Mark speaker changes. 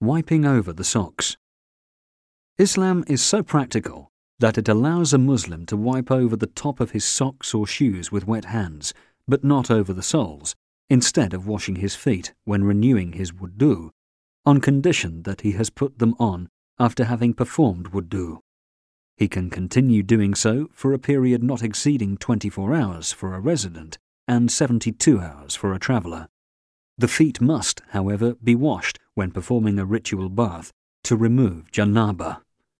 Speaker 1: Wiping over the socks. Islam is so practical that it allows a Muslim to wipe over the top of his socks or shoes with wet hands, but not over the soles, instead of washing his feet when renewing his wudu, on condition that he has put them on after having performed wudu. He can continue doing so for a period not exceeding 24 hours for a resident and 72 hours for a traveller. The feet must, however, be washed when performing a ritual bath to remove janaba.